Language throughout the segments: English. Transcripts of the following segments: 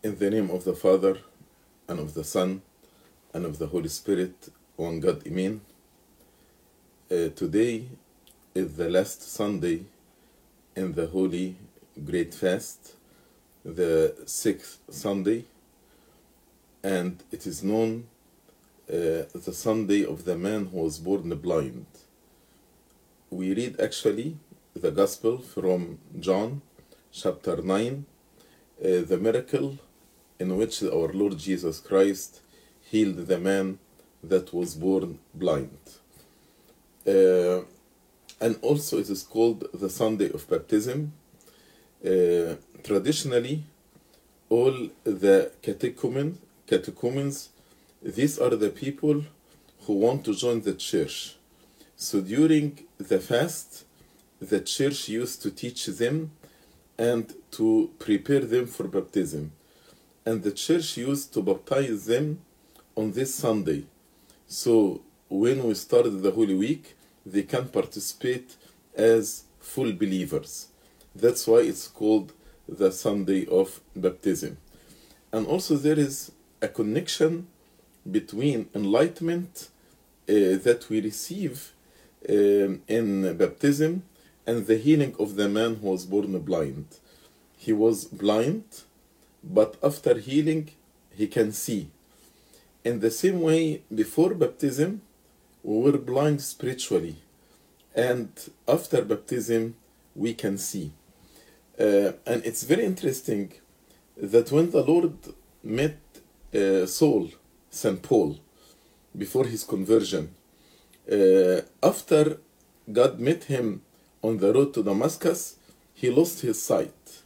In the name of the Father, and of the Son, and of the Holy Spirit, one God, Amen. Uh, today is the last Sunday in the Holy Great Fast, the sixth Sunday, and it is known uh, the Sunday of the man who was born blind. We read actually the Gospel from John chapter 9, uh, the miracle in which our Lord Jesus Christ healed the man that was born blind. Uh, and also it is called the Sunday of Baptism. Uh, traditionally, all the catechumens, catechumens, these are the people who want to join the church. So during the fast, the church used to teach them and to prepare them for baptism. And the church used to baptize them on this Sunday. So when we started the Holy Week, they can participate as full believers. That's why it's called the Sunday of Baptism. And also, there is a connection between enlightenment uh, that we receive um, in baptism and the healing of the man who was born blind. He was blind, but after healing, he can see. In the same way, before baptism, we were blind spiritually, and after baptism, we can see. Uh, and it's very interesting that when the Lord met uh, Saul, St. Paul, before his conversion, uh, after God met him on the road to Damascus, he lost his sight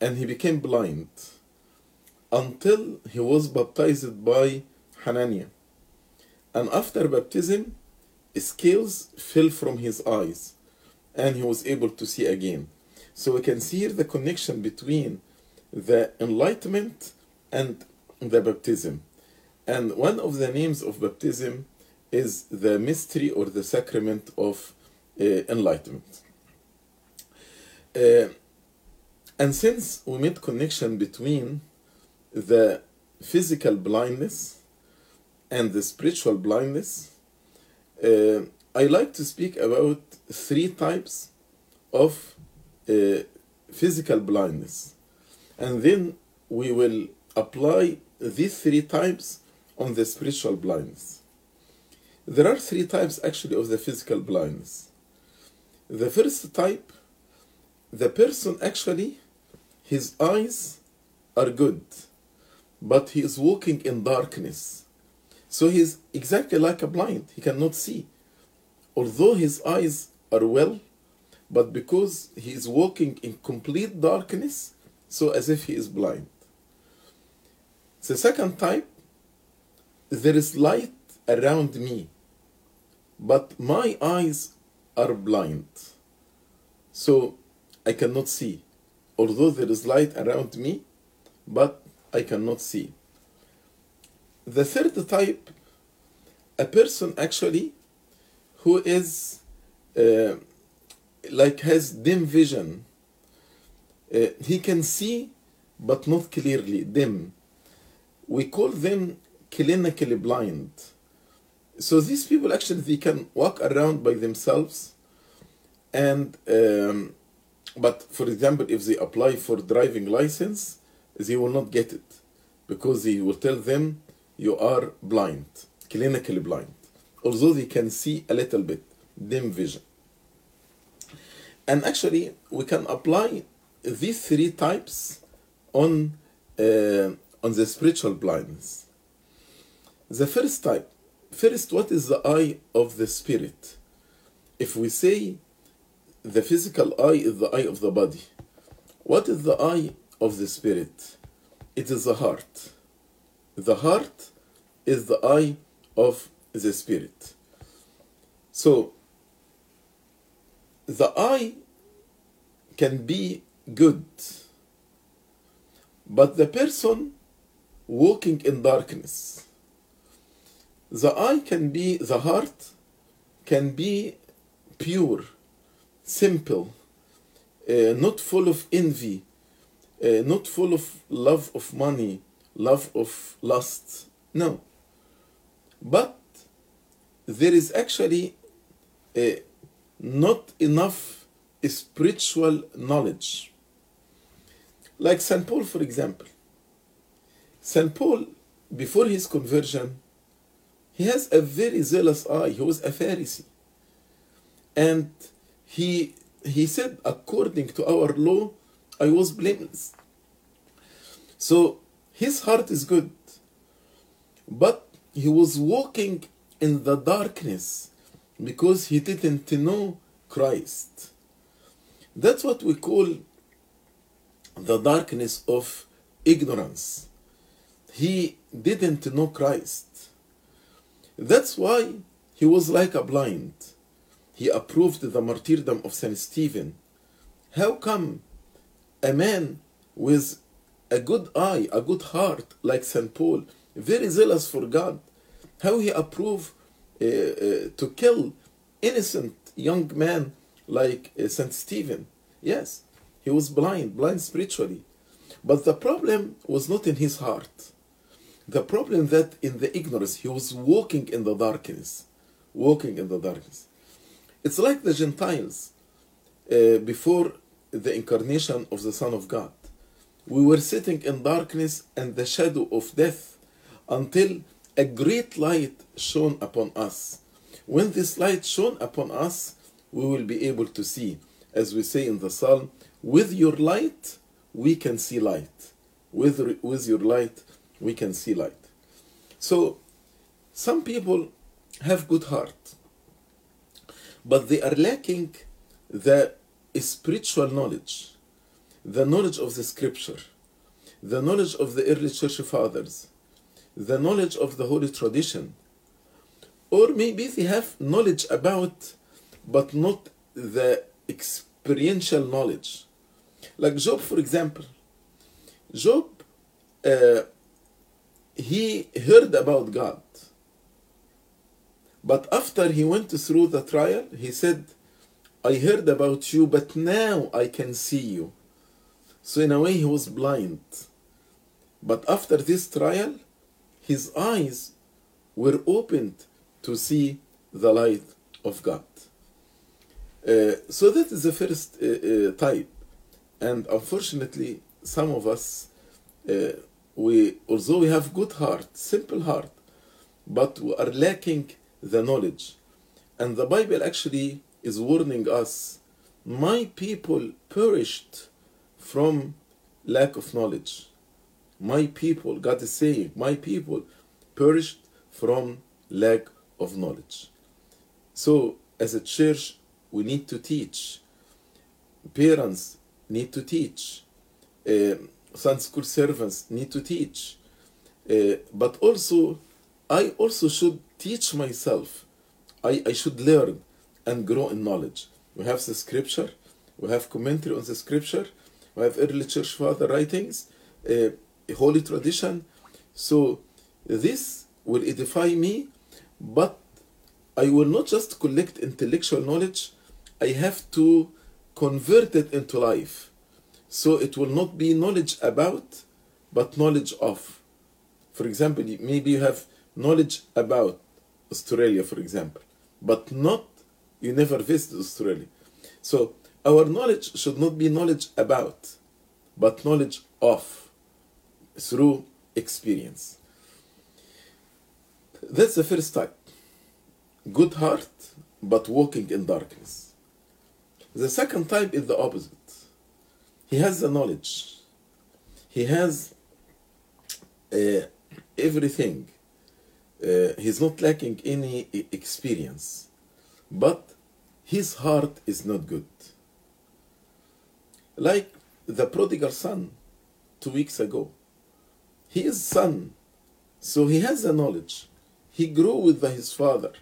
and he became blind until he was baptized by Hananiah. And after baptism, scales fell from his eyes and he was able to see again. So we can see here the connection between the enlightenment and the baptism. And one of the names of baptism is the mystery or the sacrament of uh, enlightenment. Uh, and since we made connection between the physical blindness and the spiritual blindness, uh, I like to speak about three types of uh, physical blindness. And then we will apply these three types on the spiritual blindness. There are three types actually of the physical blindness. The first type, the person actually, his eyes are good, but he is walking in darkness. So he is exactly like a blind, he cannot see. Although his eyes are well, but because he is walking in complete darkness, so as if he is blind. The second type, there is light around me, but my eyes are blind. So I cannot see. Although there is light around me, but I cannot see. The third type, a person actually who is uh, like has dim vision. Uh, he can see, but not clearly, dim. We call them clinically blind. So these people actually they can walk around by themselves, and um, but for example, if they apply for driving license, they will not get it because they will tell them you are blind, clinically blind, although they can see a little bit, dim vision. And actually, we can apply these three types on uh, on the spiritual blindness. The first type, first, what is the eye of the spirit? If we say the physical eye is the eye of the body, what is the eye of the spirit? It is the heart. The heart is the eye of the spirit. So, the eye can be good, but the person walking in darkness, the eye can be, the heart can be pure, simple, uh, not full of envy, uh, not full of love of money, love of lust. No. But there is actually uh, not enough spiritual knowledge. Like St. Paul, for example. St. Paul, before his conversion, he has a very zealous eye. He was a Pharisee. And he, he said, according to our law, I was blameless. So his heart is good. But he was walking in the darkness because he didn't know Christ. That's what we call the darkness of ignorance. He didn't know Christ. That's why he was like a blind. He approved the martyrdom of St. Stephen. How come a man with a good eye, a good heart, like St. Paul, very zealous for God, how he approved uh, uh, to kill innocent young man like uh, St. Stephen? Yes, he was blind, blind spiritually. But the problem was not in his heart. The problem that in the ignorance, he was walking in the darkness, walking in the darkness. It's like the Gentiles uh, before the incarnation of the Son of God. We were sitting in darkness and the shadow of death until a great light shone upon us. When this light shone upon us, we will be able to see, as we say in the psalm, with your light we can see light. With, with your light we can see light. So, some people have good heart, but they are lacking the spiritual knowledge, the knowledge of the scripture, the knowledge of the early church fathers, the knowledge of the holy tradition, or maybe they have knowledge about, but not the experiential knowledge. Like Job, for example. Job, uh, he heard about God. But after he went through the trial, he said, I heard about you, but now I can see you. So, in a way, he was blind. But after this trial, his eyes were opened to see the light of God. Uh, so, that is the first uh, uh, type. And unfortunately, some of us, uh, we, although we have good heart, simple heart, but we are lacking the knowledge. And the Bible actually is warning us my people perished from lack of knowledge. My people, God is saying, my people perished from lack of knowledge. So, as a church, we need to teach. Parents need to teach. Uh, Sunday school servants need to teach. Uh, but also, I also should teach myself. I, I should learn and grow in knowledge. We have the scripture, we have commentary on the scripture, we have early church father writings, uh, holy tradition. So this will edify me, but I will not just collect intellectual knowledge, I have to convert it into life. So it will not be knowledge about, but knowledge of. For example, maybe you have knowledge about Australia, for example, but not you never visited Australia. So our knowledge should not be knowledge about, but knowledge of through experience. That's the first type. Good heart, but walking in darkness. The second type is the opposite. He has the knowledge. He has uh, everything. Uh, he's not lacking any experience, but his heart is not good. Like the prodigal son two weeks ago. He is son, so he has the knowledge. He grew with his father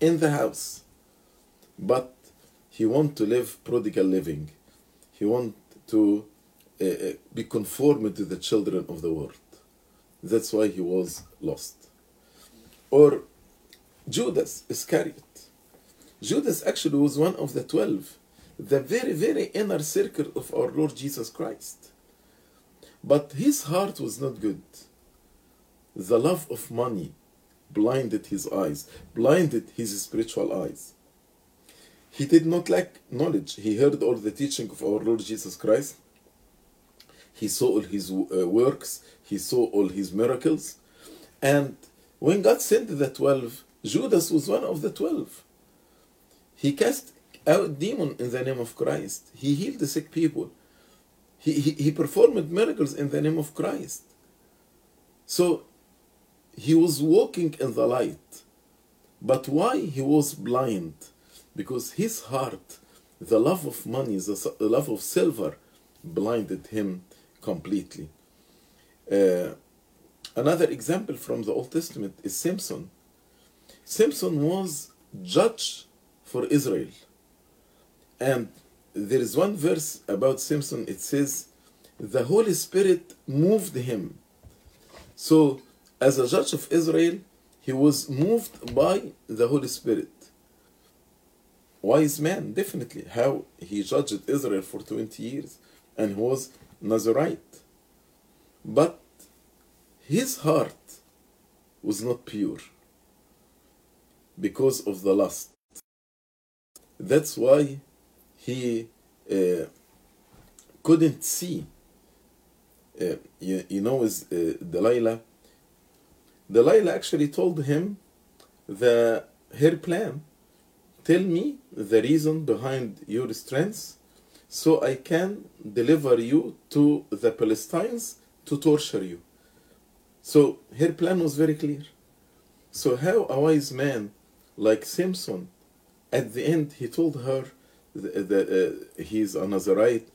in the house, but he want to live prodigal living. He want to uh, be conformed to the children of the world. That's why he was lost. Or Judas Iscariot. Judas actually was one of the twelve, the very, very inner circle of our Lord Jesus Christ. But his heart was not good. The love of money blinded his eyes, blinded his spiritual eyes. He did not lack knowledge. He heard all the teaching of our Lord Jesus Christ. He saw all his uh, works. He saw all his miracles. And when God sent the twelve, Judas was one of the twelve. He cast out demon in the name of Christ. He healed the sick people. He, he, he performed miracles in the name of Christ. So he was walking in the light. But why he was blind? Because his heart, the love of money, the love of silver, blinded him completely. Uh, another example from the Old Testament is Samson. Samson was judge for Israel. And there is one verse about Samson, it says, the Holy Spirit moved him. So, as a judge of Israel, he was moved by the Holy Spirit. Wise man, definitely. How he judged Israel for 20 years and was Nazarite. But his heart was not pure because of the lust. That's why he uh, couldn't see. Uh, you, you know, is uh, Delilah. Delilah actually told him the her plan. Tell me the reason behind your strength, so I can deliver you to the Palestinians to torture you. So her plan was very clear. So how a wise man like Samson, at the end he told her that uh, he's a Nazarite,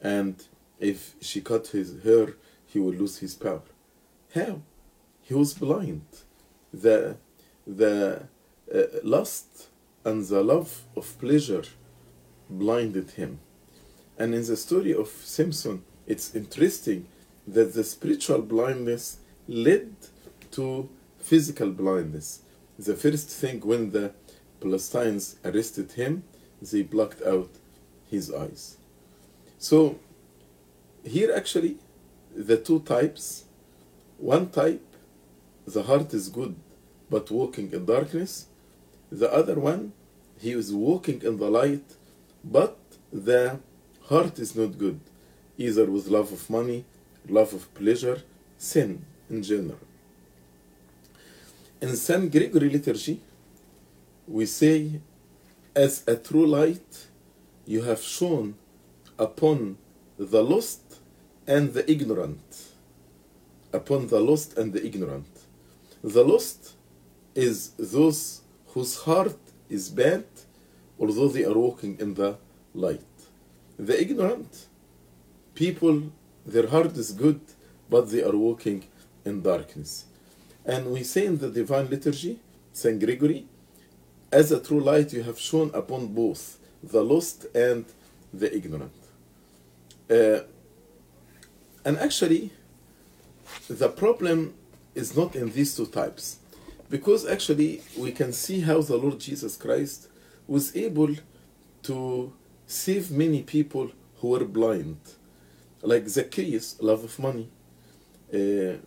and if she cut his hair, he will lose his power. How? He was blind. The the uh, lust and the love of pleasure blinded him. And in the story of Samson, it's interesting that the spiritual blindness led to physical blindness. The first thing when the Palestinians arrested him, they blocked out his eyes. So here actually the two types, one type, the heart is good but walking in darkness. The other one, he is walking in the light but the heart is not good, either with love of money, love of pleasure, sin in general. In St. Gregory liturgy, we say, as a true light, you have shone upon the lost and the ignorant. Upon the lost and the ignorant. The lost is those whose heart is bad, although they are walking in the light. The ignorant people, their heart is good, but they are walking in darkness. And we say in the Divine Liturgy, St. Gregory, as a true light you have shone upon both the lost and the ignorant. Uh, and actually, the problem is not in these two types. Because actually, we can see how the Lord Jesus Christ was able to save many people who were blind. Like Zacchaeus, love of money. Uh,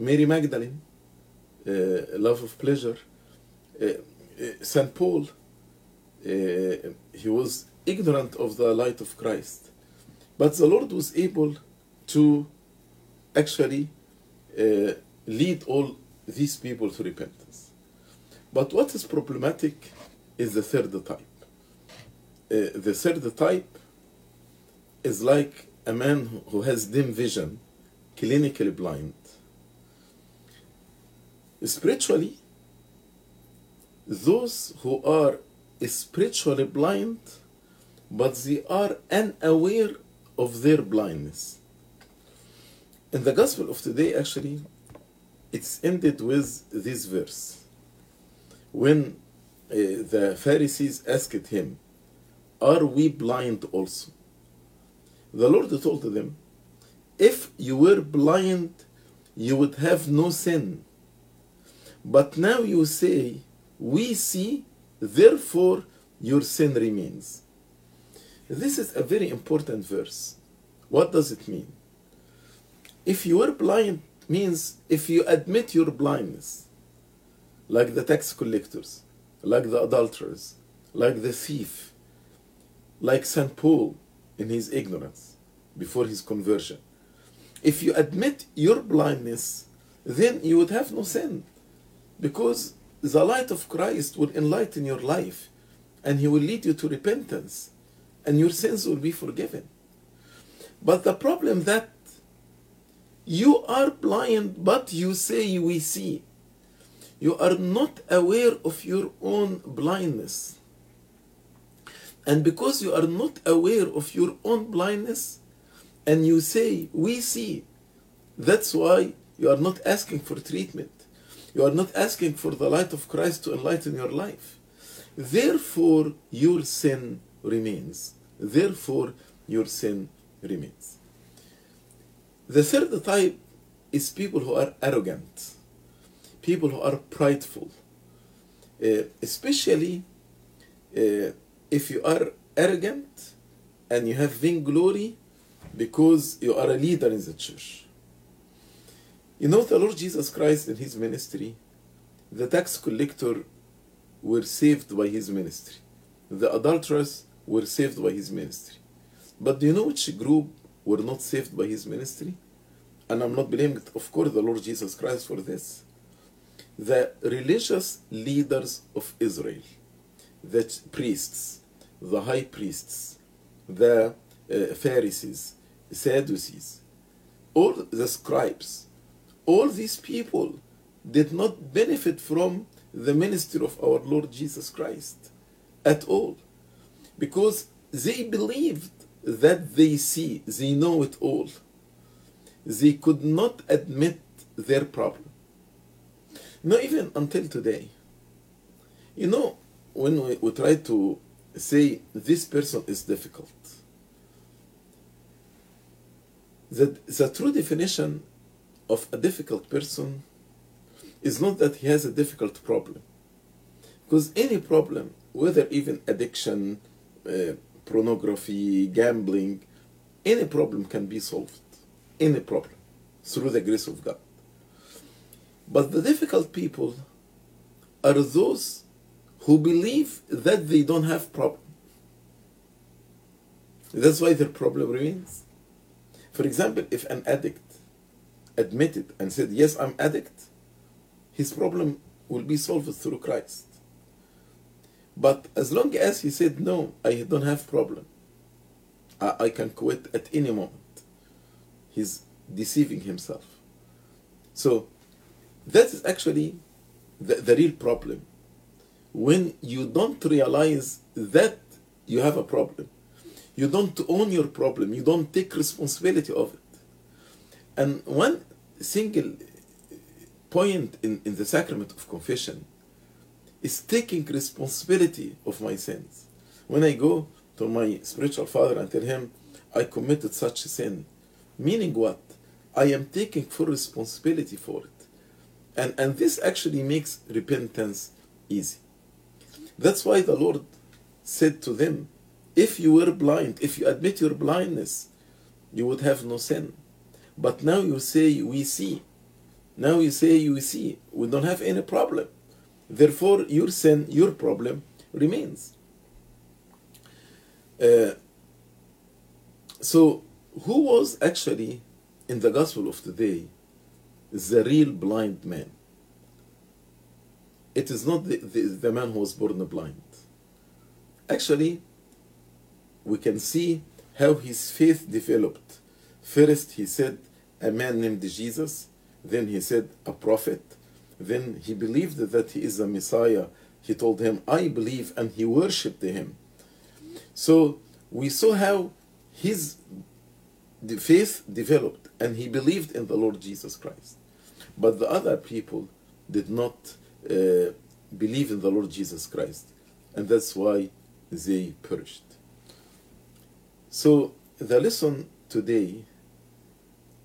Mary Magdalene, uh, love of pleasure. Uh, St. Paul, he was ignorant of the light of Christ. But the Lord was able to actually uh, lead all these people to repentance. But what is problematic is the third type. Uh, the third type is like a man who has dim vision, clinically blind. Spiritually, those who are spiritually blind, but they are unaware of their blindness. In the Gospel of today, actually, it's ended with this verse. When uh, the Pharisees asked him, Are we blind also? The Lord told them, If you were blind, you would have no sin. But now you say, We see, therefore your sin remains. This is a very important verse. What does it mean? If you are blind means if you admit your blindness, like the tax collectors, like the adulterers, like the thief, like St. Paul in his ignorance before his conversion. If you admit your blindness, then you would have no sin because the light of Christ will enlighten your life and he will lead you to repentance and your sins will be forgiven. But the problem that you are blind but you say we see. You are not aware of your own blindness. And because you are not aware of your own blindness and you say we see, that's why you are not asking for treatment. You are not asking for the light of Christ to enlighten your life. Therefore, your sin remains. Therefore, your sin remains. The third type is people who are arrogant, people who are prideful, uh, especially uh, if you are arrogant and you have vainglory because you are a leader in the church. You know, the Lord Jesus Christ in his ministry, the tax collector were saved by his ministry. The adulterers were saved by his ministry. But do you know which group were not saved by his ministry? And I'm not blaming, of course, the Lord Jesus Christ for this. The religious leaders of Israel, the priests, the high priests, the uh, Pharisees, Sadducees, all the scribes, all these people did not benefit from the ministry of our Lord Jesus Christ at all because they believed that they see, they know it all. They could not admit their problem. Not even until today. You know, when we, we try to say this person is difficult, the, the true definition of a difficult person is not that he has a difficult problem. Because any problem, whether even addiction, uh, pornography, gambling, any problem can be solved. Any problem through the grace of God. But the difficult people are those who believe that they don't have problem. That's why their problem remains. For example, if an addict admitted and said, Yes, I'm addict, his problem will be solved through Christ. But as long as he said, No, I don't have problem, I, I can quit at any moment, he's deceiving himself. So that is actually the, the real problem. When you don't realize that you have a problem, you don't own your problem, you don't take responsibility of it. And one single point in, in the sacrament of confession is taking responsibility of my sins. When I go to my spiritual father and tell him, I committed such a sin, meaning what? I am taking full responsibility for it. And, and this actually makes repentance easy. That's why the Lord said to them, If you were blind, if you admit your blindness, you would have no sin. But now you say, We see. Now you say, You see. We don't have any problem. Therefore, your sin, your problem remains. Uh, so, who was actually in the gospel of today the real blind man? It is not the, the, the man who was born blind. Actually, we can see how his faith developed. First, he said, a man named Jesus. Then he said, a prophet. Then he believed that he is a Messiah. He told him, I believe, and he worshipped him. So we saw how his faith developed, and he believed in the Lord Jesus Christ. But the other people did not uh, believe in the Lord Jesus Christ, and that's why they perished. So the lesson today,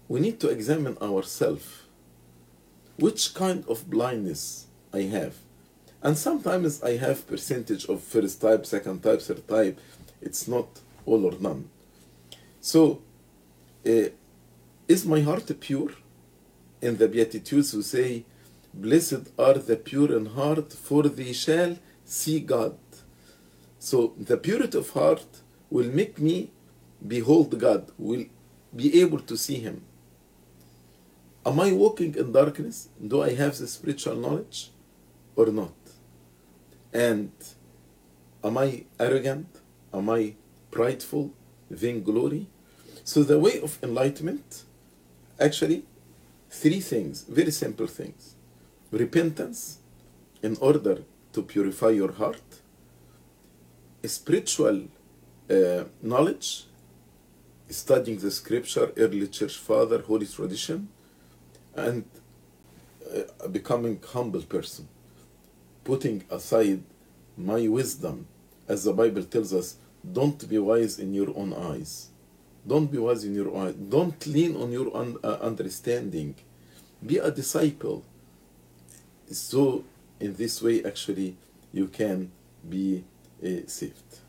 we need to examine ourselves which kind of blindness I have. And sometimes I have percentage of first type, second type, third type. It's not all or none. So uh, Is my heart pure? In the Beatitudes, we say, Blessed are the pure in heart, for they shall see God. So the purity of heart will make me behold God, will be able to see Him. Am I walking in darkness? Do I have the spiritual knowledge or not? And am I arrogant? Am I prideful? Vainglory? So the way of enlightenment, actually, three things, very simple things. Repentance in order to purify your heart, spiritual uh, knowledge, studying the scripture, early church father, holy tradition, and uh, becoming humble person, putting aside my wisdom, as the Bible tells us, don't be wise in your own eyes. Don't be wise in your own. Don't lean on your un- uh, understanding. Be a disciple. So, in this way, actually, you can be uh, saved.